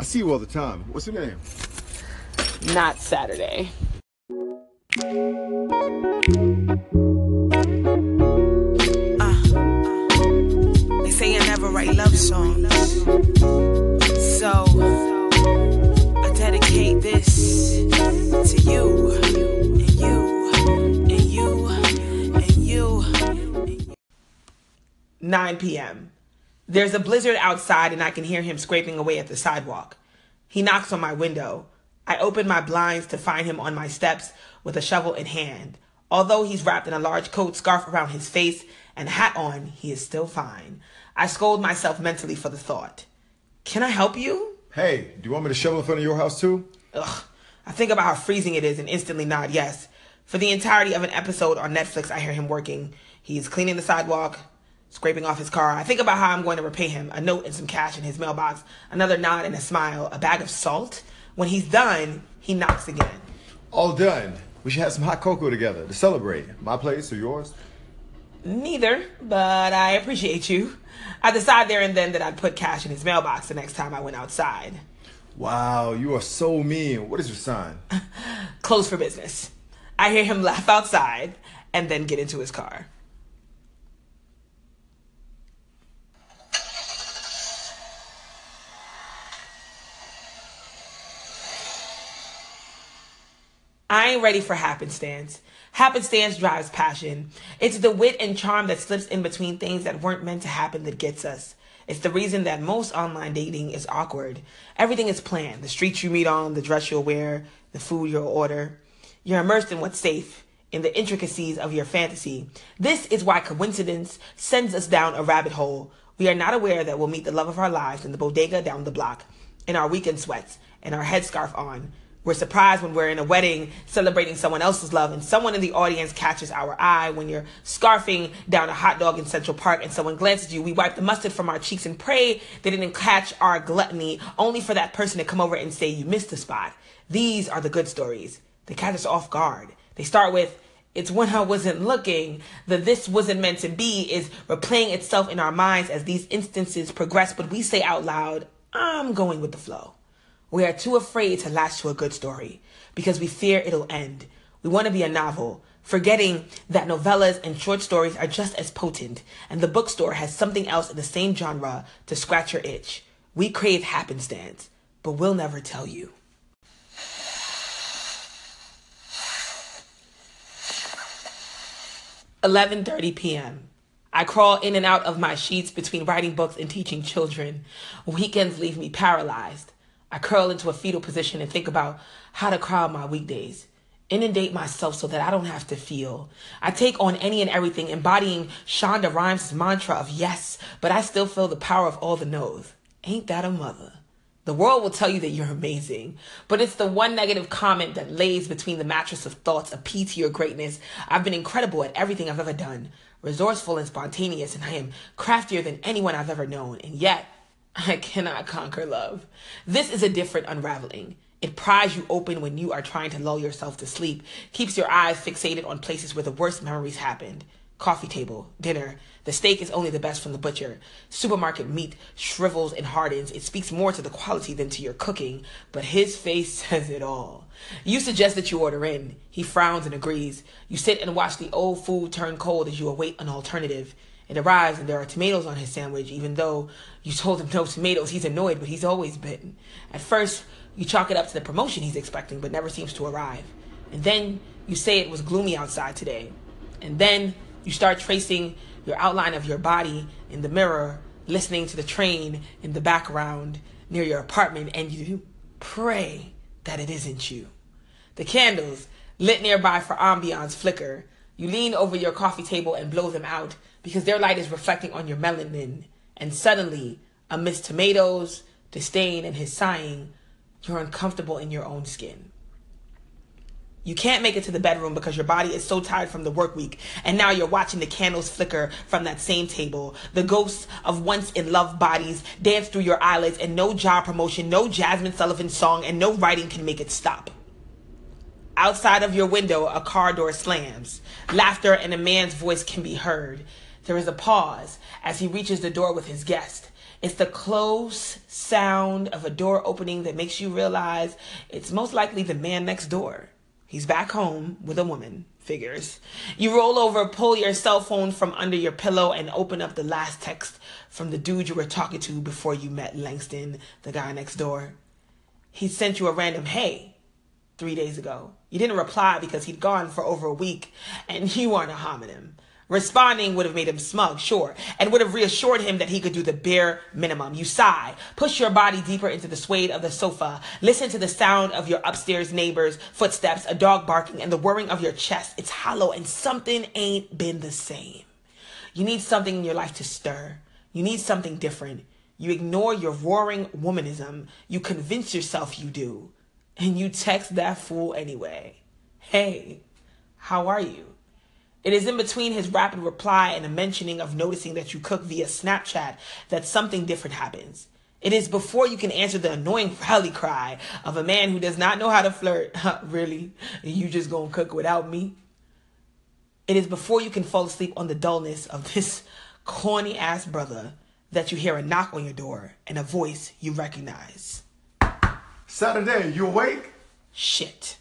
I see you all the time. What's your name? Not Saturday. Uh, uh, they say I never write love songs. So I dedicate this to you and you and you. and you. 9 p.m. There's a blizzard outside and I can hear him scraping away at the sidewalk. He knocks on my window. I open my blinds to find him on my steps with a shovel in hand. Although he's wrapped in a large coat, scarf around his face, and hat on, he is still fine. I scold myself mentally for the thought. Can I help you? Hey, do you want me to shovel in front of your house too? Ugh. I think about how freezing it is and instantly nod yes. For the entirety of an episode on Netflix, I hear him working. He's cleaning the sidewalk, scraping off his car. I think about how I'm going to repay him a note and some cash in his mailbox, another nod and a smile, a bag of salt. When he's done, he knocks again. All done. We should have some hot cocoa together to celebrate. My place or yours? Neither, but I appreciate you. I decide there and then that I'd put cash in his mailbox the next time I went outside. Wow, you are so mean. What is your sign? Close for business. I hear him laugh outside and then get into his car. Ready for happenstance. Happenstance drives passion. It's the wit and charm that slips in between things that weren't meant to happen that gets us. It's the reason that most online dating is awkward. Everything is planned the streets you meet on, the dress you'll wear, the food you'll order. You're immersed in what's safe, in the intricacies of your fantasy. This is why coincidence sends us down a rabbit hole. We are not aware that we'll meet the love of our lives in the bodega down the block, in our weekend sweats, and our headscarf on. We're surprised when we're in a wedding celebrating someone else's love and someone in the audience catches our eye. When you're scarfing down a hot dog in Central Park and someone glances at you, we wipe the mustard from our cheeks and pray they didn't catch our gluttony, only for that person to come over and say you missed the spot. These are the good stories. They catch us off guard. They start with, it's when I wasn't looking. The this wasn't meant to be is replaying itself in our minds as these instances progress, but we say out loud, I'm going with the flow. We are too afraid to latch to a good story because we fear it'll end. We want to be a novel, forgetting that novellas and short stories are just as potent, and the bookstore has something else in the same genre to scratch your itch. We crave happenstance, but we'll never tell you. Eleven thirty p.m. I crawl in and out of my sheets between writing books and teaching children. Weekends leave me paralyzed. I curl into a fetal position and think about how to crowd my weekdays. Inundate myself so that I don't have to feel. I take on any and everything, embodying Shonda Rhimes' mantra of yes, but I still feel the power of all the no's. Ain't that a mother? The world will tell you that you're amazing, but it's the one negative comment that lays between the mattress of thoughts, a pea to your greatness. I've been incredible at everything I've ever done, resourceful and spontaneous, and I am craftier than anyone I've ever known, and yet I cannot conquer love. This is a different unraveling. It pries you open when you are trying to lull yourself to sleep, keeps your eyes fixated on places where the worst memories happened. Coffee table, dinner. The steak is only the best from the butcher. Supermarket meat shrivels and hardens. It speaks more to the quality than to your cooking, but his face says it all. You suggest that you order in. He frowns and agrees. You sit and watch the old food turn cold as you await an alternative. It arrives and there are tomatoes on his sandwich, even though you told him no tomatoes. He's annoyed, but he's always bitten. At first, you chalk it up to the promotion he's expecting, but never seems to arrive. And then you say it was gloomy outside today. And then you start tracing your outline of your body in the mirror, listening to the train in the background near your apartment, and you pray that it isn't you. The candles, lit nearby for ambiance, flicker. You lean over your coffee table and blow them out because their light is reflecting on your melanin. And suddenly, amidst tomatoes, disdain, and his sighing, you're uncomfortable in your own skin. You can't make it to the bedroom because your body is so tired from the work week. And now you're watching the candles flicker from that same table. The ghosts of once in love bodies dance through your eyelids, and no job promotion, no Jazmine Sullivan song, and no writing can make it stop. Outside of your window, a car door slams. Laughter and a man's voice can be heard. There is a pause as he reaches the door with his guest. It's the close sound of a door opening that makes you realize it's most likely the man next door. He's back home with a woman, figures. You roll over, pull your cell phone from under your pillow, and open up the last text from the dude you were talking to before you met Langston, the guy next door. He sent you a random hey three days ago. You didn't reply because he'd gone for over a week and you aren't a homonym. Responding would have made him smug, sure, and would have reassured him that he could do the bare minimum. You sigh, push your body deeper into the suede of the sofa, listen to the sound of your upstairs neighbor's footsteps, a dog barking, and the whirring of your chest. It's hollow, and something ain't been the same. You need something in your life to stir. You need something different. You ignore your roaring womanism. You convince yourself you do. And you text that fool anyway. Hey, how are you? It is in between his rapid reply and a mentioning of noticing that you cook via Snapchat that something different happens. It is before you can answer the annoying rally cry of a man who does not know how to flirt. really? You just gonna cook without me? It is before you can fall asleep on the dullness of this corny ass brother that you hear a knock on your door and a voice you recognize. Saturday, you awake? Shit.